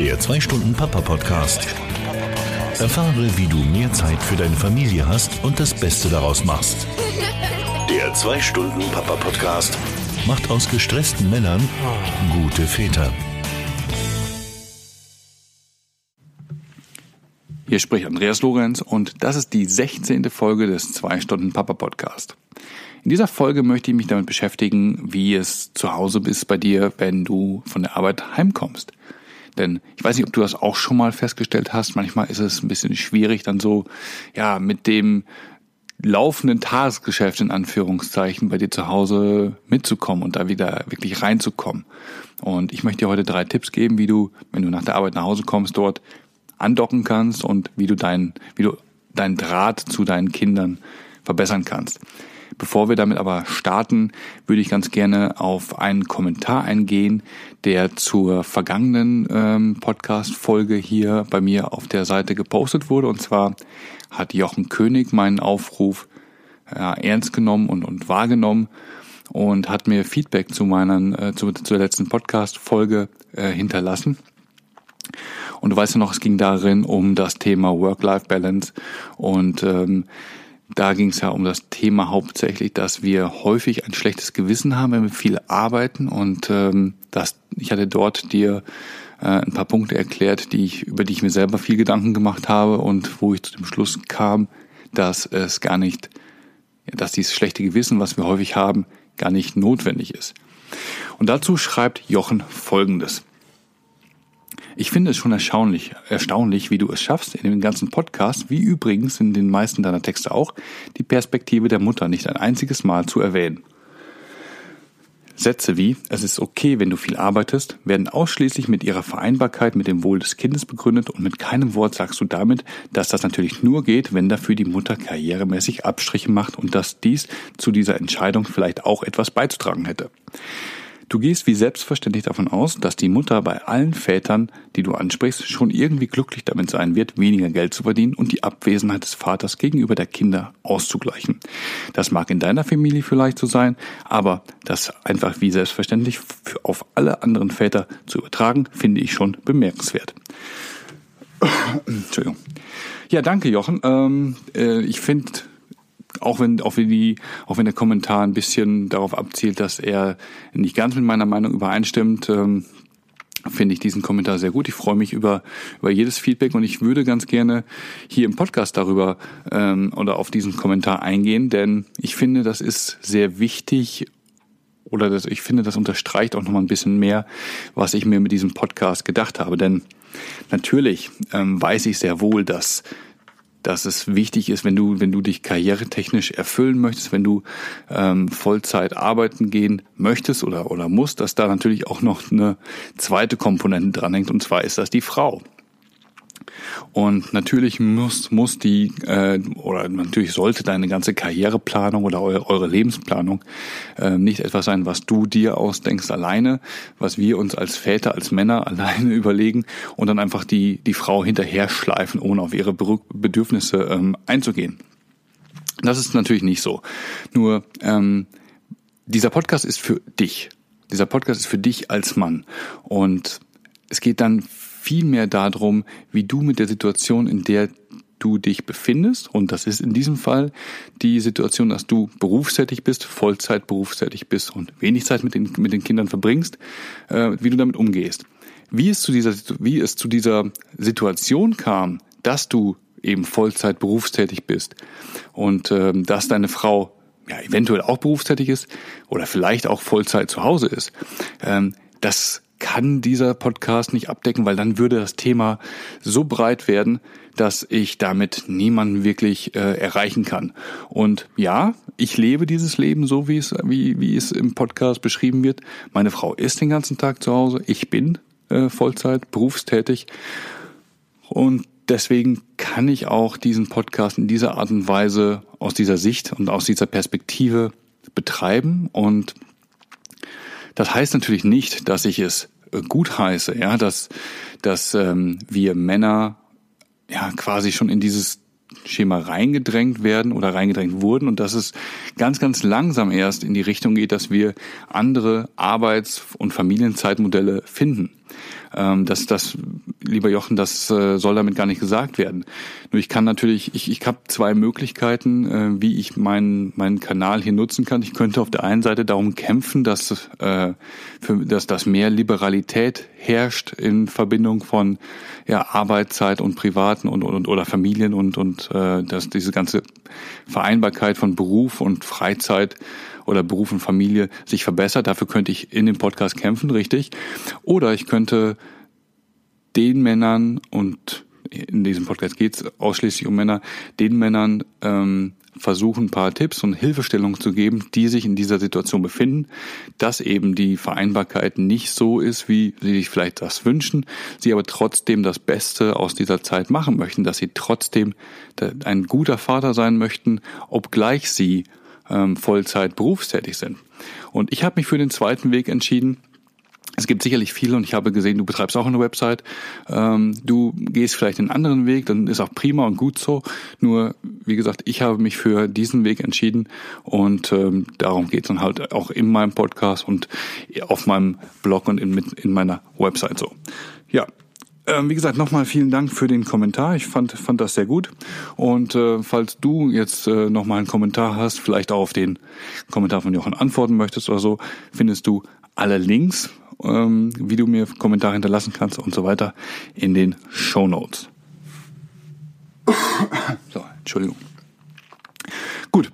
Der 2-Stunden-Papa-Podcast. Erfahre, wie du mehr Zeit für deine Familie hast und das Beste daraus machst. Der 2-Stunden-Papa-Podcast macht aus gestressten Männern gute Väter. Hier spricht Andreas Lorenz und das ist die 16. Folge des 2-Stunden-Papa-Podcast. In dieser Folge möchte ich mich damit beschäftigen, wie es zu Hause ist bei dir, wenn du von der Arbeit heimkommst. Denn ich weiß nicht, ob du das auch schon mal festgestellt hast. Manchmal ist es ein bisschen schwierig, dann so, ja, mit dem laufenden Tagesgeschäft in Anführungszeichen bei dir zu Hause mitzukommen und da wieder wirklich reinzukommen. Und ich möchte dir heute drei Tipps geben, wie du, wenn du nach der Arbeit nach Hause kommst, dort andocken kannst und wie du dein, wie du deinen Draht zu deinen Kindern verbessern kannst. Bevor wir damit aber starten, würde ich ganz gerne auf einen Kommentar eingehen, der zur vergangenen ähm, Podcast-Folge hier bei mir auf der Seite gepostet wurde. Und zwar hat Jochen König meinen Aufruf ja, ernst genommen und, und wahrgenommen und hat mir Feedback zu meiner, äh, zu, zur letzten Podcast-Folge äh, hinterlassen. Und du weißt ja noch, es ging darin um das Thema Work-Life-Balance und ähm, da ging es ja um das Thema hauptsächlich, dass wir häufig ein schlechtes Gewissen haben, wenn wir viel arbeiten. Und ähm, das, ich hatte dort dir äh, ein paar Punkte erklärt, die ich, über die ich mir selber viel Gedanken gemacht habe und wo ich zu dem Schluss kam, dass es gar nicht, dass dieses schlechte Gewissen, was wir häufig haben, gar nicht notwendig ist. Und dazu schreibt Jochen Folgendes. Ich finde es schon erstaunlich, erstaunlich, wie du es schaffst, in dem ganzen Podcast, wie übrigens in den meisten deiner Texte auch, die Perspektive der Mutter nicht ein einziges Mal zu erwähnen. Sätze wie, es ist okay, wenn du viel arbeitest, werden ausschließlich mit ihrer Vereinbarkeit mit dem Wohl des Kindes begründet und mit keinem Wort sagst du damit, dass das natürlich nur geht, wenn dafür die Mutter karrieremäßig Abstriche macht und dass dies zu dieser Entscheidung vielleicht auch etwas beizutragen hätte. Du gehst wie selbstverständlich davon aus, dass die Mutter bei allen Vätern, die du ansprichst, schon irgendwie glücklich damit sein wird, weniger Geld zu verdienen und die Abwesenheit des Vaters gegenüber der Kinder auszugleichen. Das mag in deiner Familie vielleicht so sein, aber das einfach wie selbstverständlich auf alle anderen Väter zu übertragen, finde ich schon bemerkenswert. Entschuldigung. Ja, danke Jochen. Ähm, äh, ich finde auch wenn, auch wenn die, auch wenn der Kommentar ein bisschen darauf abzielt, dass er nicht ganz mit meiner Meinung übereinstimmt, ähm, finde ich diesen Kommentar sehr gut. Ich freue mich über, über jedes Feedback und ich würde ganz gerne hier im Podcast darüber ähm, oder auf diesen Kommentar eingehen, denn ich finde, das ist sehr wichtig oder das, ich finde, das unterstreicht auch nochmal ein bisschen mehr, was ich mir mit diesem Podcast gedacht habe. Denn natürlich ähm, weiß ich sehr wohl, dass dass es wichtig ist, wenn du, wenn du dich karrieretechnisch erfüllen möchtest, wenn du ähm, Vollzeit arbeiten gehen möchtest oder, oder musst, dass da natürlich auch noch eine zweite Komponente dranhängt, und zwar ist das die Frau. Und natürlich muss, muss die, äh, oder natürlich sollte deine ganze Karriereplanung oder eure, eure Lebensplanung äh, nicht etwas sein, was du dir ausdenkst alleine, was wir uns als Väter, als Männer alleine überlegen und dann einfach die, die Frau hinterher schleifen, ohne auf ihre Bedürfnisse ähm, einzugehen. Das ist natürlich nicht so. Nur ähm, dieser Podcast ist für dich. Dieser Podcast ist für dich als Mann. Und es geht dann viel mehr darum, wie du mit der Situation, in der du dich befindest, und das ist in diesem Fall die Situation, dass du berufstätig bist, Vollzeit berufstätig bist und wenig Zeit mit den, mit den Kindern verbringst, äh, wie du damit umgehst. Wie es zu dieser, wie es zu dieser Situation kam, dass du eben Vollzeit berufstätig bist und äh, dass deine Frau ja eventuell auch berufstätig ist oder vielleicht auch Vollzeit zu Hause ist, ähm, das kann dieser Podcast nicht abdecken, weil dann würde das Thema so breit werden, dass ich damit niemanden wirklich äh, erreichen kann. Und ja, ich lebe dieses Leben so, wie es, wie, wie es im Podcast beschrieben wird. Meine Frau ist den ganzen Tag zu Hause. Ich bin äh, Vollzeit, berufstätig. Und deswegen kann ich auch diesen Podcast in dieser Art und Weise aus dieser Sicht und aus dieser Perspektive betreiben und das heißt natürlich nicht, dass ich es äh, gut heiße, ja, dass, dass ähm, wir Männer ja quasi schon in dieses Schema reingedrängt werden oder reingedrängt wurden und dass es ganz, ganz langsam erst in die Richtung geht, dass wir andere Arbeits- und Familienzeitmodelle finden. Ähm, das, das, lieber Jochen, das äh, soll damit gar nicht gesagt werden. Nur ich kann natürlich, ich, ich habe zwei Möglichkeiten, äh, wie ich meinen meinen Kanal hier nutzen kann. Ich könnte auf der einen Seite darum kämpfen, dass, äh, für, dass, dass mehr Liberalität herrscht in Verbindung von ja, Arbeitszeit und Privaten und, und oder Familien und und äh, dass diese ganze Vereinbarkeit von Beruf und Freizeit oder Beruf und Familie sich verbessert. Dafür könnte ich in dem Podcast kämpfen, richtig. Oder ich könnte den Männern und in diesem Podcast geht es ausschließlich um Männer, den Männern ähm, versuchen, ein paar Tipps und Hilfestellungen zu geben, die sich in dieser Situation befinden, dass eben die Vereinbarkeit nicht so ist, wie sie sich vielleicht das wünschen, sie aber trotzdem das Beste aus dieser Zeit machen möchten, dass sie trotzdem ein guter Vater sein möchten, obgleich sie ähm, Vollzeit berufstätig sind. Und ich habe mich für den zweiten Weg entschieden, es gibt sicherlich viele und ich habe gesehen, du betreibst auch eine Website. Ähm, du gehst vielleicht einen anderen Weg, dann ist auch prima und gut so. Nur, wie gesagt, ich habe mich für diesen Weg entschieden und ähm, darum geht es dann halt auch in meinem Podcast und auf meinem Blog und in, in meiner Website so. Ja, wie gesagt, nochmal vielen Dank für den Kommentar. Ich fand, fand das sehr gut. Und äh, falls du jetzt äh, nochmal einen Kommentar hast, vielleicht auch auf den Kommentar von Jochen antworten möchtest oder so, findest du alle Links ähm, wie du mir Kommentare hinterlassen kannst und so weiter in den Show Notes. So, Entschuldigung. Gut,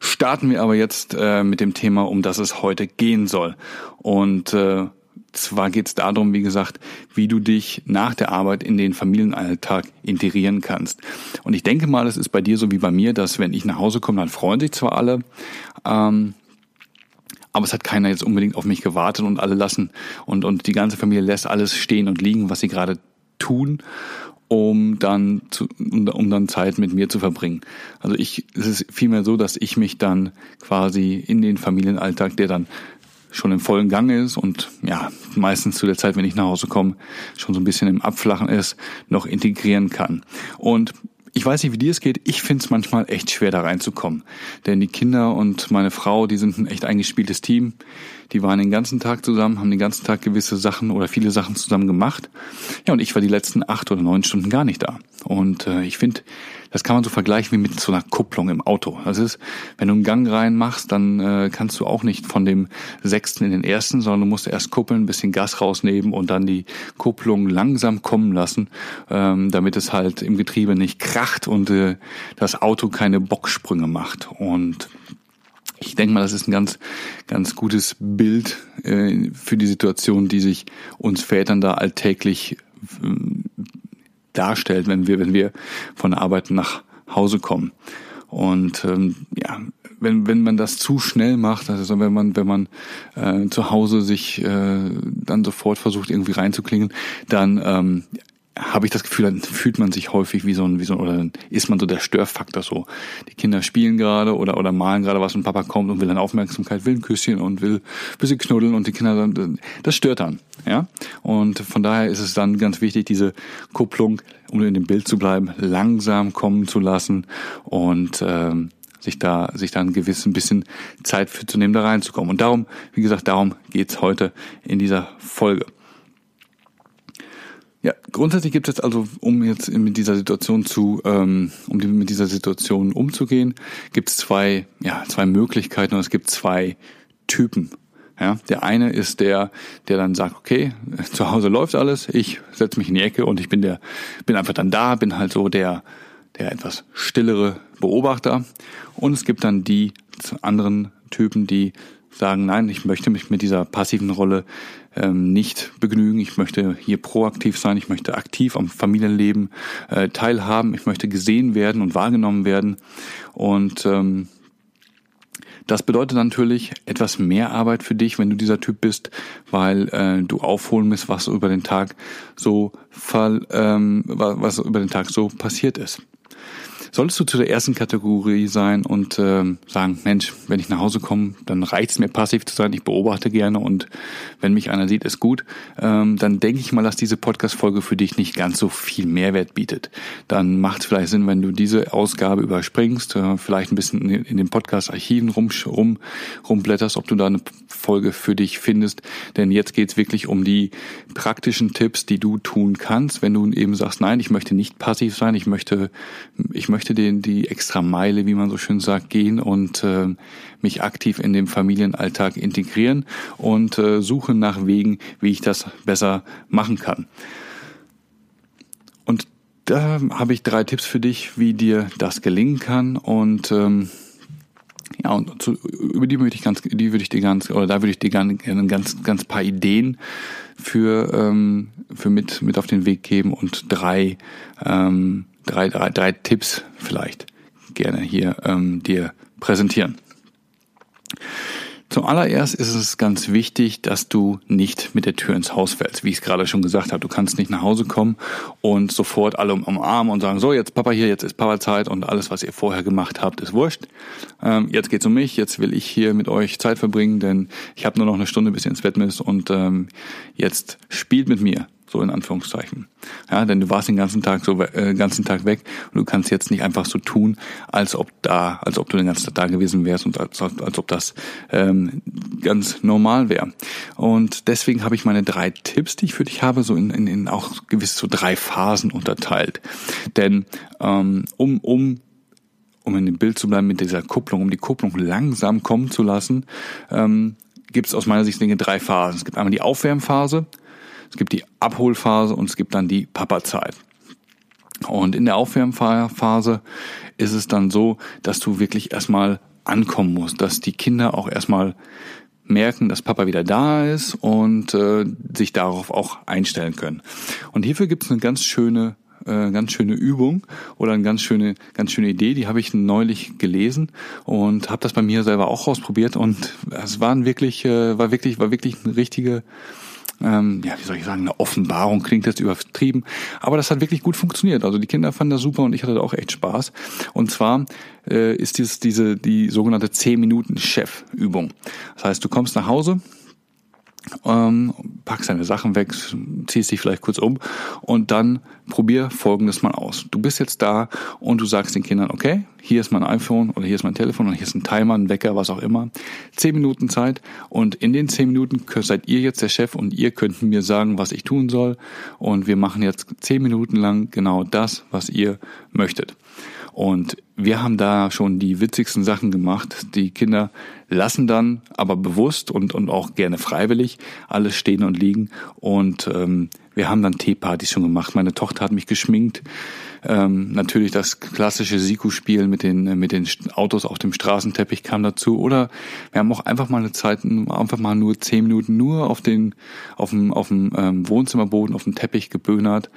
starten wir aber jetzt äh, mit dem Thema, um das es heute gehen soll. Und äh, zwar geht es darum, wie gesagt, wie du dich nach der Arbeit in den Familienalltag integrieren kannst. Und ich denke mal, es ist bei dir so wie bei mir, dass wenn ich nach Hause komme, dann freuen sich zwar alle, ähm, aber es hat keiner jetzt unbedingt auf mich gewartet und alle lassen und, und die ganze Familie lässt alles stehen und liegen, was sie gerade tun, um dann zu, um, dann Zeit mit mir zu verbringen. Also ich, es ist vielmehr so, dass ich mich dann quasi in den Familienalltag, der dann schon im vollen Gang ist und ja, meistens zu der Zeit, wenn ich nach Hause komme, schon so ein bisschen im Abflachen ist, noch integrieren kann. Und ich weiß nicht, wie dir es geht. Ich finde es manchmal echt schwer, da reinzukommen. Denn die Kinder und meine Frau, die sind ein echt eingespieltes Team. Die waren den ganzen Tag zusammen, haben den ganzen Tag gewisse Sachen oder viele Sachen zusammen gemacht. Ja, und ich war die letzten acht oder neun Stunden gar nicht da. Und äh, ich finde, das kann man so vergleichen wie mit so einer Kupplung im Auto. Das ist, wenn du einen Gang reinmachst, dann äh, kannst du auch nicht von dem sechsten in den ersten, sondern du musst erst kuppeln, ein bisschen Gas rausnehmen und dann die Kupplung langsam kommen lassen, ähm, damit es halt im Getriebe nicht kracht und äh, das Auto keine Bocksprünge macht. Und ich denke mal, das ist ein ganz, ganz gutes Bild äh, für die Situation, die sich uns Vätern da alltäglich darstellt, wenn wir, wenn wir von Arbeit nach Hause kommen. Und ähm, ja, wenn, wenn man das zu schnell macht, also wenn man, wenn man äh, zu Hause sich äh, dann sofort versucht, irgendwie reinzuklingen, dann ähm, habe ich das Gefühl, dann fühlt man sich häufig wie so ein, wie so ein, oder ist man so der Störfaktor so. Die Kinder spielen gerade oder, oder malen gerade was und Papa kommt und will dann Aufmerksamkeit, will ein Küsschen und will ein bisschen knuddeln und die Kinder dann, das stört dann, ja. Und von daher ist es dann ganz wichtig, diese Kupplung, um in dem Bild zu bleiben, langsam kommen zu lassen und, ähm, sich da, sich da ein gewissen bisschen Zeit für zu nehmen, da reinzukommen. Und darum, wie gesagt, darum geht's heute in dieser Folge. Ja, grundsätzlich gibt es also, um jetzt mit dieser Situation zu, ähm, um mit dieser Situation umzugehen, gibt es zwei, ja, zwei Möglichkeiten und es gibt zwei Typen. Ja, der eine ist der, der dann sagt, okay, zu Hause läuft alles, ich setze mich in die Ecke und ich bin der, bin einfach dann da, bin halt so der, der etwas stillere Beobachter. Und es gibt dann die anderen Typen, die sagen, nein, ich möchte mich mit dieser passiven Rolle ähm, nicht begnügen. Ich möchte hier proaktiv sein. Ich möchte aktiv am Familienleben äh, teilhaben. Ich möchte gesehen werden und wahrgenommen werden. Und ähm, das bedeutet natürlich etwas mehr Arbeit für dich, wenn du dieser Typ bist, weil äh, du aufholen musst, was über den Tag so fall, ähm, was über den Tag so passiert ist. Solltest du zu der ersten Kategorie sein und ähm, sagen, Mensch, wenn ich nach Hause komme, dann reicht es mir passiv zu sein, ich beobachte gerne und wenn mich einer sieht, ist gut, ähm, dann denke ich mal, dass diese Podcast-Folge für dich nicht ganz so viel Mehrwert bietet. Dann macht es vielleicht Sinn, wenn du diese Ausgabe überspringst, äh, vielleicht ein bisschen in, in den Podcast-Archiven rum, rum, rumblätterst, ob du da eine Folge für dich findest. Denn jetzt geht es wirklich um die praktischen Tipps, die du tun kannst, wenn du eben sagst, nein, ich möchte nicht passiv sein, ich möchte, ich möchte den, die extra Meile, wie man so schön sagt, gehen und äh, mich aktiv in den Familienalltag integrieren und äh, suche nach Wegen, wie ich das besser machen kann. Und da habe ich drei Tipps für dich, wie dir das gelingen kann und ähm, ja, und zu, über die würde ich ganz, die würde ich dir ganz, oder da würde ich dir gerne ganz, ganz paar Ideen für, ähm, für mit, mit auf den Weg geben und drei, ähm, drei, drei, drei Tipps vielleicht gerne hier ähm, dir präsentieren. Zum allererst ist es ganz wichtig, dass du nicht mit der Tür ins Haus fällst, wie ich es gerade schon gesagt habe. Du kannst nicht nach Hause kommen und sofort alle umarmen und sagen, so, jetzt Papa hier, jetzt ist Papa Zeit und alles, was ihr vorher gemacht habt, ist wurscht. Ähm, jetzt geht's um mich, jetzt will ich hier mit euch Zeit verbringen, denn ich habe nur noch eine Stunde, bis ihr ins Bett müsst und ähm, jetzt spielt mit mir so in Anführungszeichen. Ja, denn du warst den ganzen Tag so äh, ganzen Tag weg und du kannst jetzt nicht einfach so tun, als ob da, als ob du den ganzen Tag da gewesen wärst und als, als ob das ähm, ganz normal wäre. Und deswegen habe ich meine drei Tipps, die ich für dich habe, so in, in, in auch gewiss so drei Phasen unterteilt. Denn ähm, um um um in dem Bild zu bleiben mit dieser Kupplung, um die Kupplung langsam kommen zu lassen, ähm, gibt es aus meiner Sicht drei Phasen. Es gibt einmal die Aufwärmphase, es gibt die Abholphase und es gibt dann die Papazeit. Und in der Aufwärmphase ist es dann so, dass du wirklich erstmal ankommen musst, dass die Kinder auch erstmal merken, dass Papa wieder da ist und äh, sich darauf auch einstellen können. Und hierfür gibt es eine ganz schöne äh, ganz schöne Übung oder eine ganz schöne ganz schöne Idee, die habe ich neulich gelesen und habe das bei mir selber auch ausprobiert und es waren wirklich äh, war wirklich war wirklich eine richtige ähm, ja, wie soll ich sagen, eine Offenbarung klingt jetzt übertrieben, aber das hat wirklich gut funktioniert. Also die Kinder fanden das super und ich hatte da auch echt Spaß. Und zwar äh, ist dieses, diese die sogenannte 10 Minuten Chef-Übung. Das heißt, du kommst nach Hause, ähm, packst deine Sachen weg, ziehst dich vielleicht kurz um und dann probier folgendes mal aus. Du bist jetzt da und du sagst den Kindern, okay, hier ist mein iPhone oder hier ist mein Telefon oder hier ist ein Timer, ein Wecker, was auch immer. Zehn Minuten Zeit und in den zehn Minuten seid ihr jetzt der Chef und ihr könnt mir sagen, was ich tun soll und wir machen jetzt zehn Minuten lang genau das, was ihr möchtet. Und wir haben da schon die witzigsten Sachen gemacht. Die Kinder lassen dann aber bewusst und, und auch gerne freiwillig alles stehen und liegen. Und ähm, wir haben dann Teepartys schon gemacht. Meine Tochter hat mich geschminkt. Ähm, natürlich das klassische Siku-Spiel mit den, mit den Autos auf dem Straßenteppich kam dazu. Oder wir haben auch einfach mal eine Zeit, einfach mal nur zehn Minuten nur auf den, auf dem, auf dem ähm, Wohnzimmerboden, auf dem Teppich geböhnert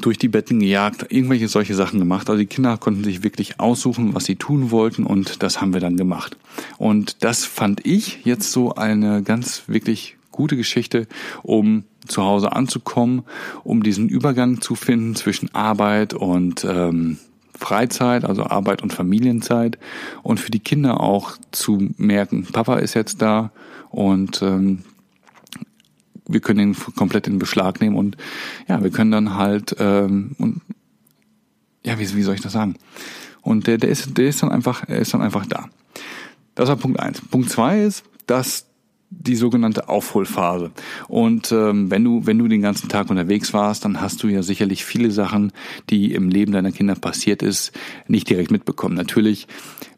durch die Betten gejagt, irgendwelche solche Sachen gemacht. Also die Kinder konnten sich wirklich aussuchen, was sie tun wollten und das haben wir dann gemacht. Und das fand ich jetzt so eine ganz wirklich gute Geschichte, um zu Hause anzukommen, um diesen Übergang zu finden zwischen Arbeit und ähm, Freizeit, also Arbeit und Familienzeit und für die Kinder auch zu merken, Papa ist jetzt da und ähm, wir können ihn komplett in Beschlag nehmen und ja, wir können dann halt ähm, und ja, wie, wie soll ich das sagen? Und der, der ist, der ist dann einfach, er ist dann einfach da. Das war Punkt eins. Punkt zwei ist, dass die sogenannte Aufholphase. Und ähm, wenn du wenn du den ganzen Tag unterwegs warst, dann hast du ja sicherlich viele Sachen, die im Leben deiner Kinder passiert ist, nicht direkt mitbekommen. Natürlich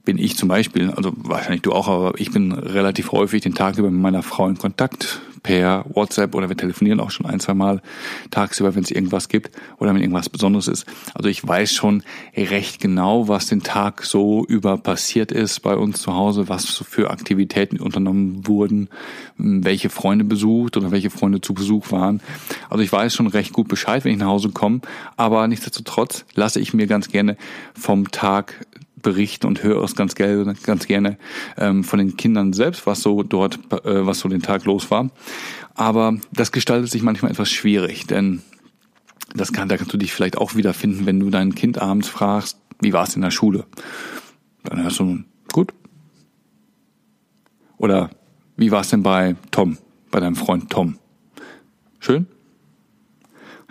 bin ich zum Beispiel, also wahrscheinlich du auch, aber ich bin relativ häufig den Tag über mit meiner Frau in Kontakt per WhatsApp oder wir telefonieren auch schon ein, zwei Mal tagsüber, wenn es irgendwas gibt oder wenn irgendwas Besonderes ist. Also ich weiß schon recht genau, was den Tag so über passiert ist bei uns zu Hause, was für Aktivitäten unternommen wurden, welche Freunde besucht oder welche Freunde zu Besuch waren. Also ich weiß schon recht gut Bescheid, wenn ich nach Hause komme, aber nichtsdestotrotz lasse ich mir ganz gerne vom Tag berichten und höre es ganz gerne, ganz gerne ähm, von den Kindern selbst, was so dort, äh, was so den Tag los war. Aber das gestaltet sich manchmal etwas schwierig, denn das kann, da kannst du dich vielleicht auch wiederfinden, wenn du dein Kind abends fragst, wie war es in der Schule? Dann hörst du, gut. Oder wie war es denn bei Tom, bei deinem Freund Tom? Schön?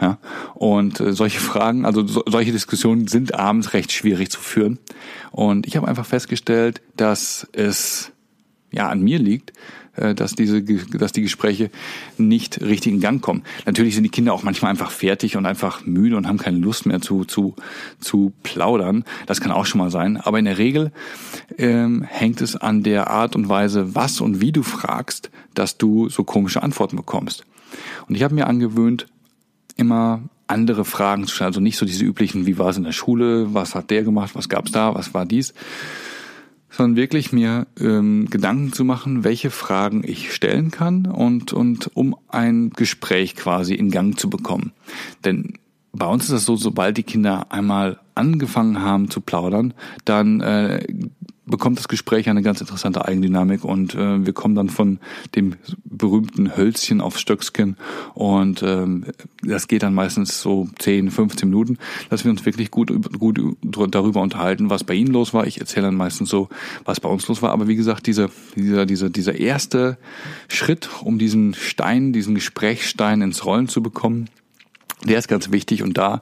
Ja, und äh, solche Fragen, also so, solche Diskussionen sind abends recht schwierig zu führen. Und ich habe einfach festgestellt, dass es ja an mir liegt, äh, dass diese, dass die Gespräche nicht richtig in Gang kommen. Natürlich sind die Kinder auch manchmal einfach fertig und einfach müde und haben keine Lust mehr zu zu zu plaudern. Das kann auch schon mal sein. Aber in der Regel ähm, hängt es an der Art und Weise, was und wie du fragst, dass du so komische Antworten bekommst. Und ich habe mir angewöhnt, immer andere Fragen zu stellen. Also nicht so diese üblichen, wie war es in der Schule, was hat der gemacht, was gab's da, was war dies, sondern wirklich mir ähm, Gedanken zu machen, welche Fragen ich stellen kann und, und um ein Gespräch quasi in Gang zu bekommen. Denn bei uns ist das so, sobald die Kinder einmal angefangen haben zu plaudern, dann äh, bekommt das Gespräch eine ganz interessante Eigendynamik und äh, wir kommen dann von dem berühmten Hölzchen auf Stöckskin und ähm, das geht dann meistens so 10, 15 Minuten, dass wir uns wirklich gut, gut darüber unterhalten, was bei Ihnen los war. Ich erzähle dann meistens so, was bei uns los war. Aber wie gesagt, diese, dieser, dieser, dieser erste Schritt, um diesen Stein, diesen Gesprächsstein ins Rollen zu bekommen, der ist ganz wichtig und da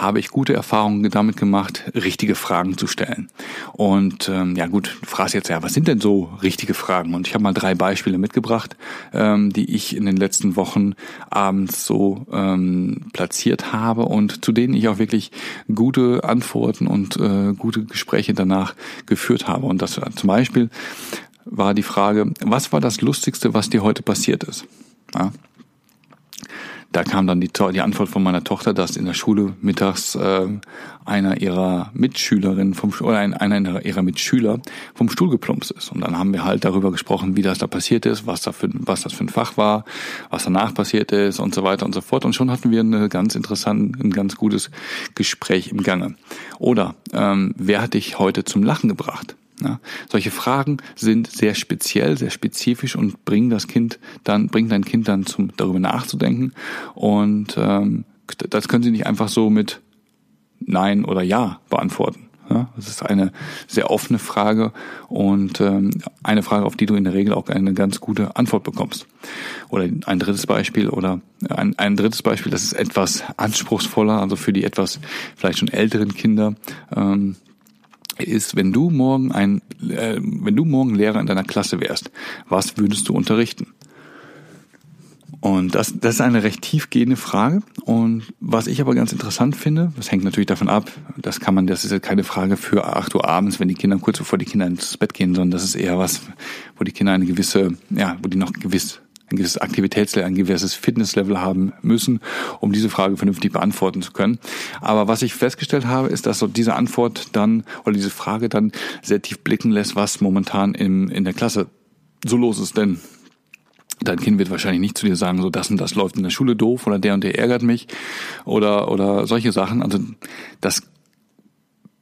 habe ich gute Erfahrungen damit gemacht, richtige Fragen zu stellen. Und ähm, ja gut, du fragst jetzt ja, was sind denn so richtige Fragen? Und ich habe mal drei Beispiele mitgebracht, ähm, die ich in den letzten Wochen abends so ähm, platziert habe und zu denen ich auch wirklich gute Antworten und äh, gute Gespräche danach geführt habe. Und das zum Beispiel war die Frage, was war das Lustigste, was dir heute passiert ist? Ja, da kam dann die, die Antwort von meiner Tochter, dass in der Schule mittags äh, einer ihrer Mitschülerinnen vom oder einer ihrer Mitschüler vom Stuhl geplumpst ist. Und dann haben wir halt darüber gesprochen, wie das da passiert ist, was da für was das für ein Fach war, was danach passiert ist und so weiter und so fort. Und schon hatten wir eine ganz interessant, ein ganz gutes Gespräch im Gange. Oder ähm, wer hat dich heute zum Lachen gebracht? Ja, solche Fragen sind sehr speziell, sehr spezifisch und bringen das Kind dann, bringen dein Kind dann zum darüber nachzudenken. Und ähm, das können sie nicht einfach so mit Nein oder Ja beantworten. Ja, das ist eine sehr offene Frage und ähm, eine Frage, auf die du in der Regel auch eine ganz gute Antwort bekommst. Oder ein drittes Beispiel oder ein, ein drittes Beispiel, das ist etwas anspruchsvoller, also für die etwas vielleicht schon älteren Kinder. Ähm, ist, wenn du morgen ein, äh, wenn du morgen Lehrer in deiner Klasse wärst, was würdest du unterrichten? Und das, das ist eine recht tiefgehende Frage. Und was ich aber ganz interessant finde, das hängt natürlich davon ab, das kann man, das ist ja keine Frage für acht Uhr abends, wenn die Kinder kurz bevor die Kinder ins Bett gehen, sondern das ist eher was, wo die Kinder eine gewisse, ja, wo die noch gewiss ein gewisses Aktivitätslevel, ein gewisses Fitnesslevel haben müssen, um diese Frage vernünftig beantworten zu können. Aber was ich festgestellt habe, ist, dass so diese Antwort dann oder diese Frage dann sehr tief blicken lässt, was momentan im, in der Klasse so los ist. Denn dein Kind wird wahrscheinlich nicht zu dir sagen, so das und das läuft in der Schule doof oder der und der ärgert mich oder oder solche Sachen. Also das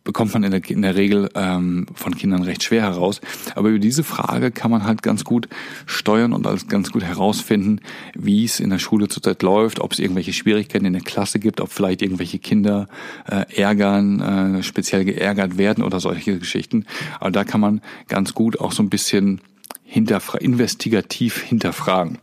bekommt man in der, in der Regel ähm, von Kindern recht schwer heraus. Aber über diese Frage kann man halt ganz gut steuern und als ganz gut herausfinden, wie es in der Schule zurzeit läuft, ob es irgendwelche Schwierigkeiten in der Klasse gibt, ob vielleicht irgendwelche Kinder äh, ärgern, äh, speziell geärgert werden oder solche Geschichten. Aber da kann man ganz gut auch so ein bisschen hinterfra investigativ hinterfragen.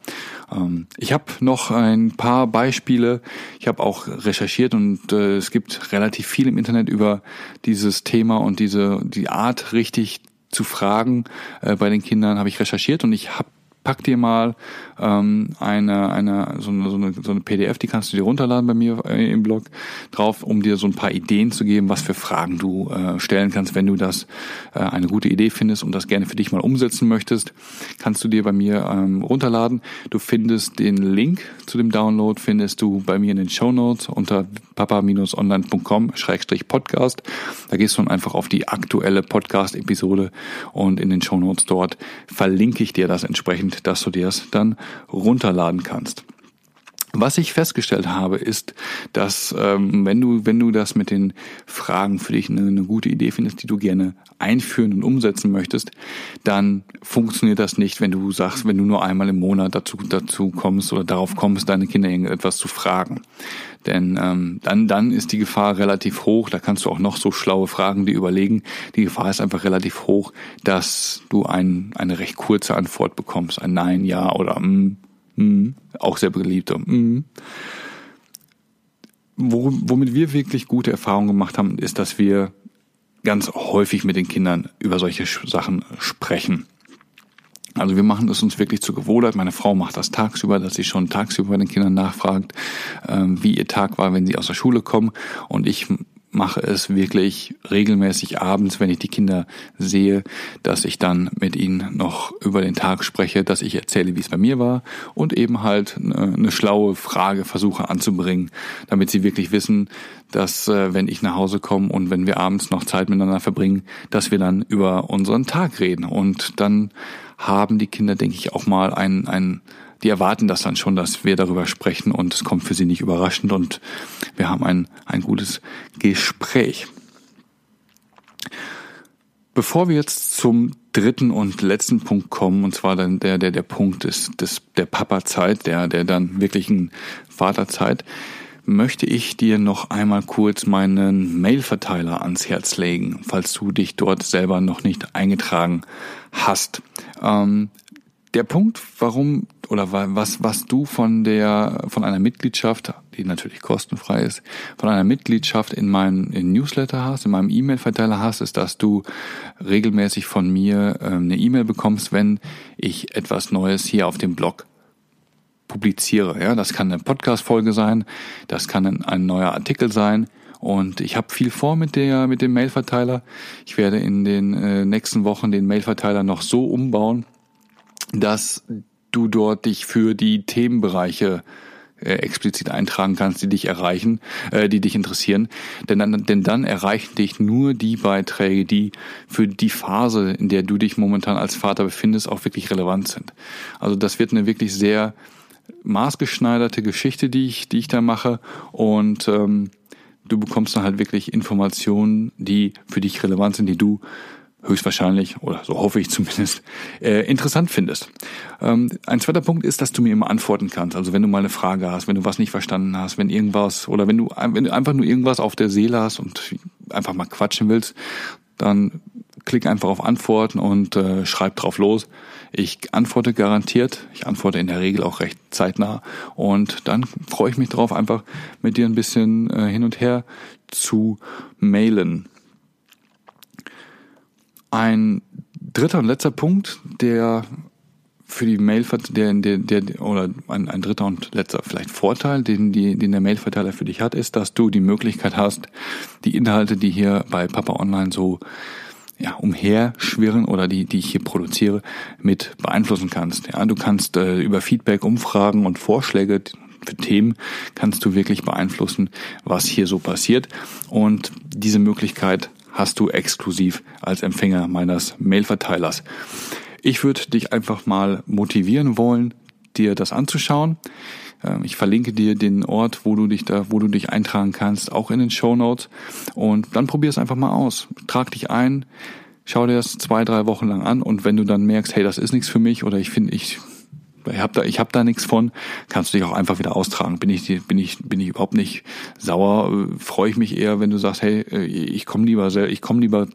Ähm, ich habe noch ein paar Beispiele. Ich habe auch recherchiert und äh, es gibt relativ viel im Internet über dieses Thema und diese die Art richtig zu fragen äh, bei den Kindern habe ich recherchiert und ich habe pack dir mal ähm, eine, eine, so eine, so, eine, so eine PDF, die kannst du dir runterladen bei mir äh, im Blog drauf, um dir so ein paar Ideen zu geben, was für Fragen du äh, stellen kannst, wenn du das äh, eine gute Idee findest und das gerne für dich mal umsetzen möchtest, kannst du dir bei mir ähm, runterladen. Du findest den Link zu dem Download, findest du bei mir in den Show Notes unter papa-online.com-podcast. Da gehst du dann einfach auf die aktuelle Podcast-Episode und in den Show Notes dort verlinke ich dir das entsprechend, dass du dir das dann runterladen kannst. Was ich festgestellt habe, ist, dass ähm, wenn du wenn du das mit den Fragen für dich eine, eine gute Idee findest, die du gerne einführen und umsetzen möchtest, dann funktioniert das nicht, wenn du sagst, wenn du nur einmal im Monat dazu dazu kommst oder darauf kommst, deine Kinder irgendetwas zu fragen. Denn ähm, dann, dann ist die Gefahr relativ hoch, da kannst du auch noch so schlaue Fragen dir überlegen. Die Gefahr ist einfach relativ hoch, dass du ein, eine recht kurze Antwort bekommst. Ein Nein, Ja oder mm, mm, auch sehr beliebter. Mm. Wo, womit wir wirklich gute Erfahrungen gemacht haben, ist, dass wir ganz häufig mit den Kindern über solche Sachen sprechen. Also wir machen es uns wirklich zur Gewohnheit. Meine Frau macht das tagsüber, dass sie schon tagsüber bei den Kindern nachfragt, ähm, wie ihr Tag war, wenn sie aus der Schule kommen. Und ich mache es wirklich regelmäßig abends, wenn ich die Kinder sehe, dass ich dann mit ihnen noch über den Tag spreche, dass ich erzähle, wie es bei mir war und eben halt eine, schlaue Frage versuche anzubringen, damit sie wirklich wissen, dass äh, wenn ich nach Hause komme und wenn wir abends noch Zeit miteinander verbringen, dass wir dann über unseren Tag reden. Und dann haben die Kinder, denke ich, auch mal ein, ein die erwarten das dann schon, dass wir darüber sprechen und es kommt für sie nicht überraschend und wir haben ein, ein gutes Gespräch. Bevor wir jetzt zum dritten und letzten Punkt kommen, und zwar dann der, der, der Punkt des, des, der Papa-Zeit, der, der dann wirklichen Vaterzeit, möchte ich dir noch einmal kurz meinen Mailverteiler ans Herz legen, falls du dich dort selber noch nicht eingetragen hast. Ähm, der Punkt, warum oder was, was du von der, von einer Mitgliedschaft, die natürlich kostenfrei ist, von einer Mitgliedschaft in meinem in Newsletter hast, in meinem E-Mail-Verteiler hast, ist, dass du regelmäßig von mir äh, eine E-Mail bekommst, wenn ich etwas Neues hier auf dem Blog publiziere. Ja, das kann eine Podcast-Folge sein, das kann ein, ein neuer Artikel sein. Und ich habe viel vor mit der mit dem Mailverteiler. Ich werde in den äh, nächsten Wochen den Mailverteiler noch so umbauen, dass du dort dich für die Themenbereiche äh, explizit eintragen kannst, die dich erreichen, äh, die dich interessieren. Denn dann, denn dann erreichen dich nur die Beiträge, die für die Phase, in der du dich momentan als Vater befindest, auch wirklich relevant sind. Also das wird eine wirklich sehr maßgeschneiderte Geschichte, die ich, die ich da mache. Und ähm, du bekommst dann halt wirklich Informationen, die für dich relevant sind, die du höchstwahrscheinlich, oder so hoffe ich zumindest, äh, interessant findest. Ähm, ein zweiter Punkt ist, dass du mir immer antworten kannst. Also wenn du mal eine Frage hast, wenn du was nicht verstanden hast, wenn irgendwas, oder wenn du, wenn du einfach nur irgendwas auf der Seele hast und einfach mal quatschen willst, dann klick einfach auf Antworten und äh, schreib drauf los. Ich antworte garantiert. Ich antworte in der Regel auch recht zeitnah. Und dann freue ich mich drauf, einfach mit dir ein bisschen äh, hin und her zu mailen. Ein dritter und letzter Punkt, der für die Mail, der, der, der oder ein, ein dritter und letzter vielleicht Vorteil, den, die, den der Mailverteiler für dich hat, ist, dass du die Möglichkeit hast, die Inhalte, die hier bei Papa Online so ja, umherschwirren oder die, die ich hier produziere, mit beeinflussen kannst. Ja, du kannst äh, über Feedback, Umfragen und Vorschläge für Themen kannst du wirklich beeinflussen, was hier so passiert. Und diese Möglichkeit hast du exklusiv als Empfänger meines Mailverteilers. Ich würde dich einfach mal motivieren wollen, dir das anzuschauen. Ähm, ich verlinke dir den Ort, wo du dich da, wo du dich eintragen kannst, auch in den Show Notes. Und dann probier es einfach mal aus. Trag dich ein, schau dir das zwei, drei Wochen lang an und wenn du dann merkst, hey, das ist nichts für mich oder ich finde, ich ich habe da, hab da nichts von, kannst du dich auch einfach wieder austragen. Bin ich, bin ich, bin ich überhaupt nicht sauer. Freue ich mich eher, wenn du sagst, hey, äh, ich komme lieber, ich komme lieber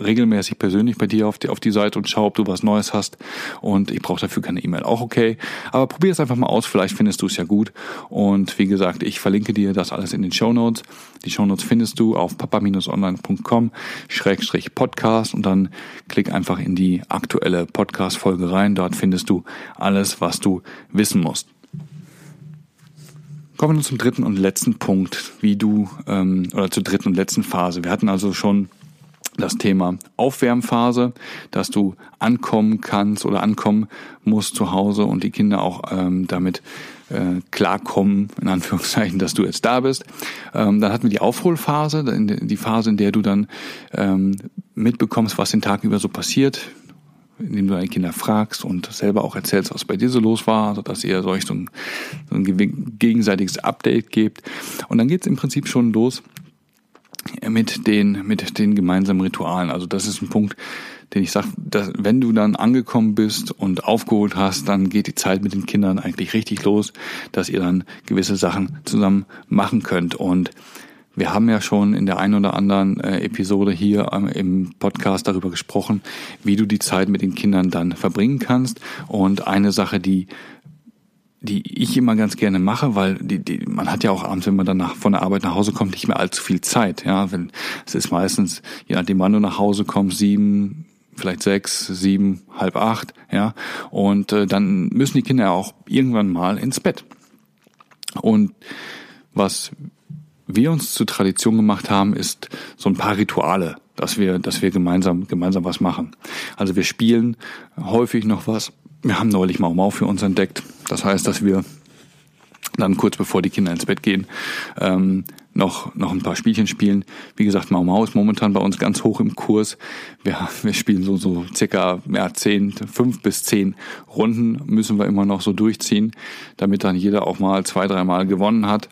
regelmäßig persönlich bei dir auf die, auf die Seite und schau, ob du was Neues hast. Und ich brauche dafür keine E-Mail. Auch okay. Aber probier es einfach mal aus. Vielleicht findest du es ja gut. Und wie gesagt, ich verlinke dir das alles in den Show Notes. Die Show Notes findest du auf papa-online.com Schrägstrich Podcast und dann klick einfach in die aktuelle Podcast-Folge rein. Dort findest du alles, was du wissen musst. Kommen wir nun zum dritten und letzten Punkt, wie du, ähm, oder zur dritten und letzten Phase. Wir hatten also schon das Thema Aufwärmphase, dass du ankommen kannst oder ankommen musst zu Hause und die Kinder auch ähm, damit äh, klarkommen, in Anführungszeichen, dass du jetzt da bist. Ähm, dann hatten wir die Aufholphase, die Phase, in der du dann ähm, mitbekommst, was den Tag über so passiert, indem du deine Kinder fragst und selber auch erzählst, was bei dir so los war, sodass ihr euch so ein, so ein gegenseitiges Update gebt. Und dann geht's im Prinzip schon los mit den, mit den gemeinsamen Ritualen. Also das ist ein Punkt, den ich sage, wenn du dann angekommen bist und aufgeholt hast, dann geht die Zeit mit den Kindern eigentlich richtig los, dass ihr dann gewisse Sachen zusammen machen könnt. Und wir haben ja schon in der einen oder anderen äh, Episode hier ähm, im Podcast darüber gesprochen, wie du die Zeit mit den Kindern dann verbringen kannst. Und eine Sache, die die ich immer ganz gerne mache, weil die, die, man hat ja auch abends, wenn man dann nach, von der Arbeit nach Hause kommt, nicht mehr allzu viel Zeit. Ja, wenn es ist meistens, je nachdem, wann du nach Hause kommst, sieben, vielleicht sechs, sieben, halb acht, ja, und äh, dann müssen die Kinder auch irgendwann mal ins Bett. Und was wir uns zur Tradition gemacht haben, ist so ein paar Rituale, dass wir, dass wir gemeinsam, gemeinsam was machen. Also wir spielen häufig noch was. Wir haben neulich Mau Mau für uns entdeckt. Das heißt, dass wir dann kurz bevor die Kinder ins Bett gehen, ähm, noch, noch ein paar Spielchen spielen. Wie gesagt, Mau Mau ist momentan bei uns ganz hoch im Kurs. Wir, wir spielen so, so circa ja, zehn, fünf bis zehn Runden müssen wir immer noch so durchziehen, damit dann jeder auch mal zwei, dreimal gewonnen hat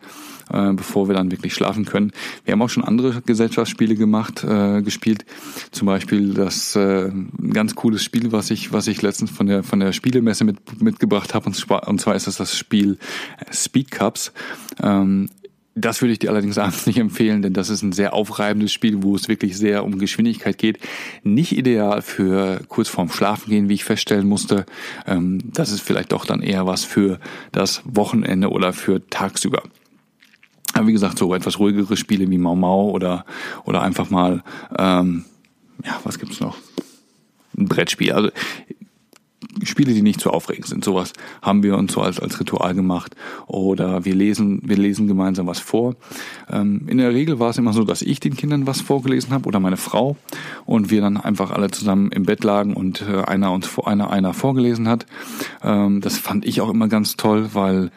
äh, bevor wir dann wirklich schlafen können. Wir haben auch schon andere Gesellschaftsspiele gemacht, äh, gespielt. Zum Beispiel das äh, ein ganz cooles Spiel, was ich, was ich letztens von der von der Spielemesse mit, mitgebracht habe. Und, und zwar ist das das Spiel Speed Cups. Ähm, das würde ich dir allerdings abends nicht empfehlen, denn das ist ein sehr aufreibendes Spiel, wo es wirklich sehr um Geschwindigkeit geht. Nicht ideal für kurz vorm Schlafen gehen, wie ich feststellen musste. Ähm, das ist vielleicht doch dann eher was für das Wochenende oder für tagsüber. Aber wie gesagt, so etwas ruhigere Spiele wie Mau Mau oder, oder einfach mal, ähm, ja, was gibt's noch? Ein Brettspiel. Also Spiele, die nicht zu aufregend sind. Sowas haben wir uns so als, als Ritual gemacht. Oder wir lesen, wir lesen gemeinsam was vor. Ähm, in der Regel war es immer so, dass ich den Kindern was vorgelesen habe oder meine Frau und wir dann einfach alle zusammen im Bett lagen und äh, einer uns einer, einer vorgelesen hat. Ähm, das fand ich auch immer ganz toll, weil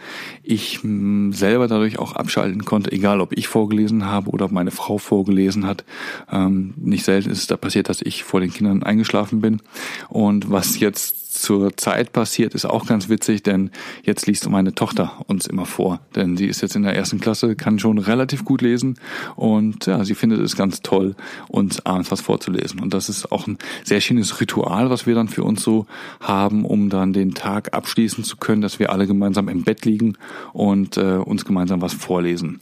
ich mh, selber dadurch auch abschalten konnte, egal ob ich vorgelesen habe oder ob meine Frau vorgelesen hat. Ähm, nicht selten ist es da passiert, dass ich vor den Kindern eingeschlafen bin. Und was jetzt zur Zeit passiert, ist auch ganz witzig, denn jetzt liest meine Tochter uns immer vor. Denn sie ist jetzt in der ersten Klasse, kann schon relativ gut lesen und ja, sie findet es ganz toll, uns abends was vorzulesen. Und das ist auch ein sehr schönes Ritual, was wir dann für uns so haben, um dann den Tag abschließen zu können, dass wir alle gemeinsam im Bett liegen und äh, uns gemeinsam was vorlesen.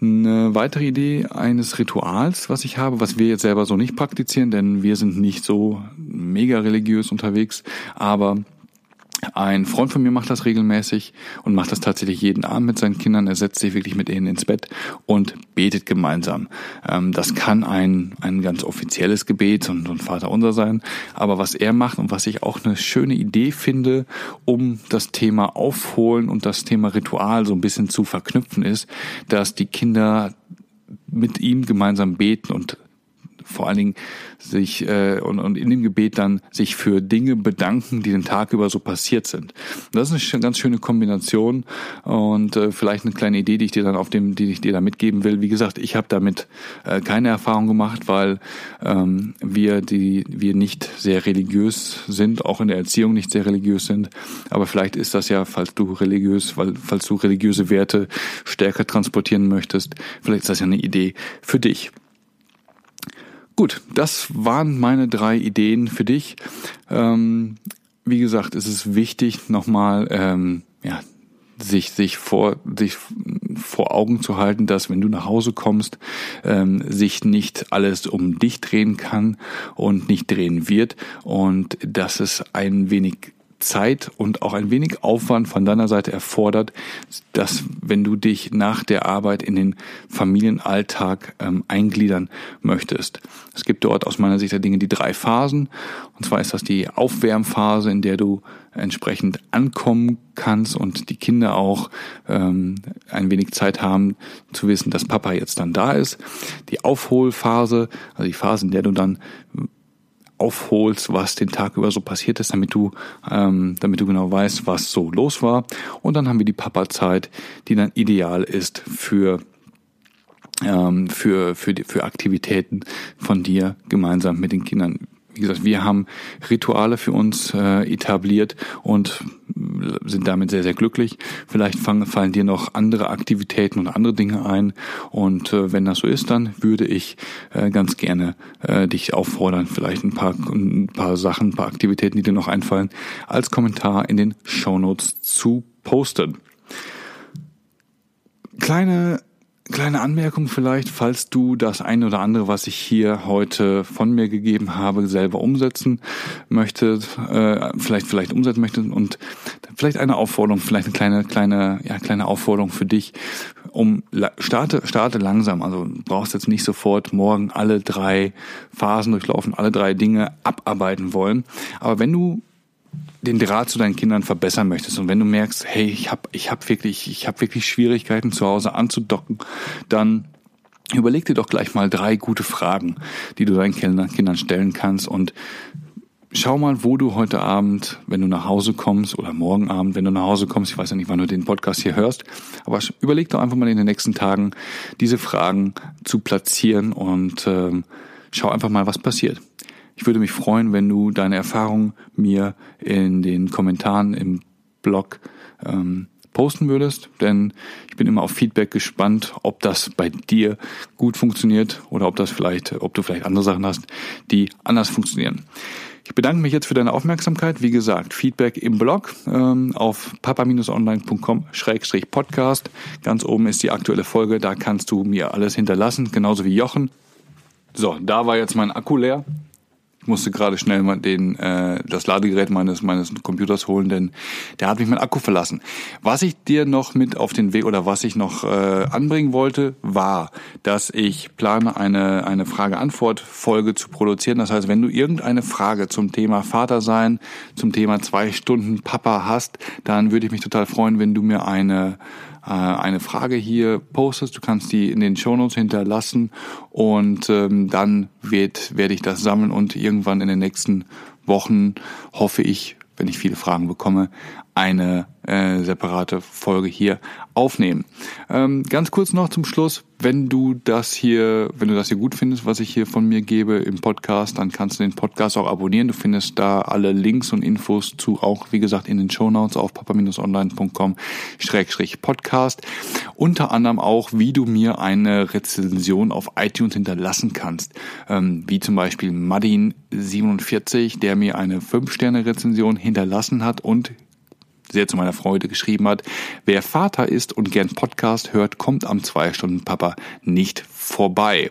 Eine weitere Idee eines Rituals, was ich habe, was wir jetzt selber so nicht praktizieren, denn wir sind nicht so mega religiös unterwegs, aber ein Freund von mir macht das regelmäßig und macht das tatsächlich jeden Abend mit seinen Kindern. Er setzt sich wirklich mit ihnen ins Bett und betet gemeinsam. Ähm, das kann ein, ein ganz offizielles Gebet und ein Vaterunser sein. Aber was er macht und was ich auch eine schöne Idee finde, um das Thema Aufholen und das Thema Ritual so ein bisschen zu verknüpfen ist, dass die Kinder mit ihm gemeinsam beten und vor allen Dingen sich äh, und, und in dem Gebet dann sich für Dinge bedanken, die den Tag über so passiert sind. Das ist eine ganz schöne Kombination und äh, vielleicht eine kleine Idee, die ich dir dann auf dem, die ich dir da mitgeben will. Wie gesagt, ich habe damit äh, keine Erfahrung gemacht, weil ähm, wir die wir nicht sehr religiös sind, auch in der Erziehung nicht sehr religiös sind. Aber vielleicht ist das ja, falls du religiös, weil falls du religiöse Werte stärker transportieren möchtest, vielleicht ist das ja eine Idee für dich. Gut, das waren meine drei Ideen für dich. Ähm, wie gesagt, es ist wichtig, nochmal ähm, ja, sich sich vor sich vor Augen zu halten, dass wenn du nach Hause kommst, ähm, sich nicht alles um dich drehen kann und nicht drehen wird und dass es ein wenig Zeit und auch ein wenig Aufwand von deiner Seite erfordert, dass wenn du dich nach der Arbeit in den Familienalltag ähm, eingliedern möchtest. Es gibt dort aus meiner Sicht der Dinge die drei Phasen. Und zwar ist das die Aufwärmphase, in der du entsprechend ankommen kannst und die Kinder auch ähm, ein wenig Zeit haben zu wissen, dass Papa jetzt dann da ist. Die Aufholphase, also die Phase, in der du dann aufholst, was den Tag über so passiert ist, damit du, ähm, damit du genau weißt, was so los war. Und dann haben wir die Papa-Zeit, die dann ideal ist für ähm, für für für Aktivitäten von dir gemeinsam mit den Kindern wie gesagt, wir haben Rituale für uns äh, etabliert und sind damit sehr, sehr glücklich. Vielleicht fangen, fallen dir noch andere Aktivitäten und andere Dinge ein. Und äh, wenn das so ist, dann würde ich äh, ganz gerne äh, dich auffordern, vielleicht ein paar, ein paar Sachen, ein paar Aktivitäten, die dir noch einfallen, als Kommentar in den Show Notes zu posten. Kleine Kleine Anmerkung vielleicht, falls du das eine oder andere, was ich hier heute von mir gegeben habe, selber umsetzen möchtest, äh, vielleicht vielleicht umsetzen möchtest und vielleicht eine Aufforderung, vielleicht eine kleine kleine ja kleine Aufforderung für dich, um starte starte langsam, also brauchst jetzt nicht sofort morgen alle drei Phasen durchlaufen, alle drei Dinge abarbeiten wollen, aber wenn du den Draht zu deinen Kindern verbessern möchtest und wenn du merkst, hey, ich habe ich hab wirklich, ich habe wirklich Schwierigkeiten zu Hause anzudocken, dann überleg dir doch gleich mal drei gute Fragen, die du deinen Kindern stellen kannst und schau mal, wo du heute Abend, wenn du nach Hause kommst oder morgen Abend, wenn du nach Hause kommst, ich weiß ja nicht, wann du den Podcast hier hörst, aber überleg doch einfach mal in den nächsten Tagen diese Fragen zu platzieren und ähm, schau einfach mal, was passiert. Ich würde mich freuen, wenn du deine Erfahrungen mir in den Kommentaren im Blog ähm, posten würdest, denn ich bin immer auf Feedback gespannt, ob das bei dir gut funktioniert oder ob das vielleicht, ob du vielleicht andere Sachen hast, die anders funktionieren. Ich bedanke mich jetzt für deine Aufmerksamkeit. Wie gesagt, Feedback im Blog ähm, auf papa-online.com-podcast. Ganz oben ist die aktuelle Folge, da kannst du mir alles hinterlassen, genauso wie Jochen. So, da war jetzt mein Akku leer. Ich musste gerade schnell mal den, äh, das Ladegerät meines, meines Computers holen, denn der hat mich mein Akku verlassen. Was ich dir noch mit auf den Weg oder was ich noch äh, anbringen wollte, war, dass ich plane, eine, eine Frage-Antwort-Folge zu produzieren. Das heißt, wenn du irgendeine Frage zum Thema Vater sein, zum Thema zwei Stunden Papa hast, dann würde ich mich total freuen, wenn du mir eine eine Frage hier postest. Du kannst die in den Shownotes hinterlassen und ähm, dann wird, werde ich das sammeln und irgendwann in den nächsten Wochen hoffe ich, wenn ich viele Fragen bekomme, eine äh, separate Folge hier aufnehmen. Ähm, ganz kurz noch zum Schluss, wenn du das hier, wenn du das hier gut findest, was ich hier von mir gebe im Podcast, dann kannst du den Podcast auch abonnieren. Du findest da alle Links und Infos zu, auch wie gesagt in den Show Notes auf papa-online.com-podcast. Unter anderem auch, wie du mir eine Rezension auf iTunes hinterlassen kannst, ähm, wie zum Beispiel Madin47, der mir eine 5-Sterne-Rezension hinterlassen hat und sehr zu meiner Freude geschrieben hat, wer Vater ist und gern Podcast hört, kommt am zwei Stunden Papa nicht vorbei.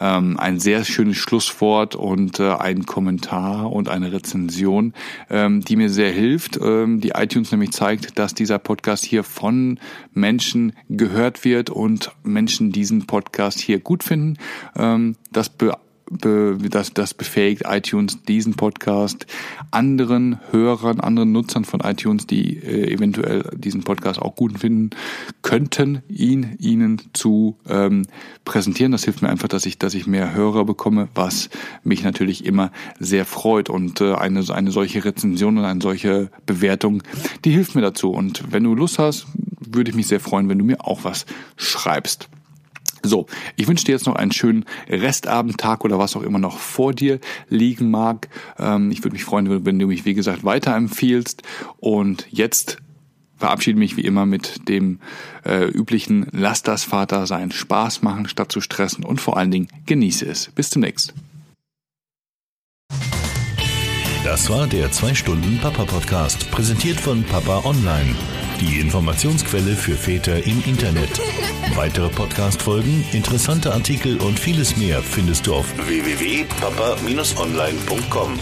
Ähm, ein sehr schönes Schlusswort und äh, ein Kommentar und eine Rezension, ähm, die mir sehr hilft, ähm, die iTunes nämlich zeigt, dass dieser Podcast hier von Menschen gehört wird und Menschen diesen Podcast hier gut finden. Ähm, das das, das befähigt iTunes diesen Podcast anderen Hörern, anderen Nutzern von iTunes, die äh, eventuell diesen Podcast auch gut finden könnten, ihn ihnen zu ähm, präsentieren. Das hilft mir einfach, dass ich, dass ich mehr Hörer bekomme, was mich natürlich immer sehr freut. Und äh, eine, eine solche Rezension und eine solche Bewertung, die hilft mir dazu. Und wenn du Lust hast, würde ich mich sehr freuen, wenn du mir auch was schreibst. So, ich wünsche dir jetzt noch einen schönen Restabendtag oder was auch immer noch vor dir liegen mag. Ähm, ich würde mich freuen, wenn du mich, wie gesagt, weiterempfiehlst. Und jetzt verabschiede mich wie immer mit dem äh, üblichen Lass das Vater sein Spaß machen, statt zu stressen und vor allen Dingen genieße es. Bis zunächst. Das war der 2-Stunden-Papa-Podcast, präsentiert von Papa Online. Die Informationsquelle für Väter im Internet. Weitere Podcast-Folgen, interessante Artikel und vieles mehr findest du auf www.papa-online.com.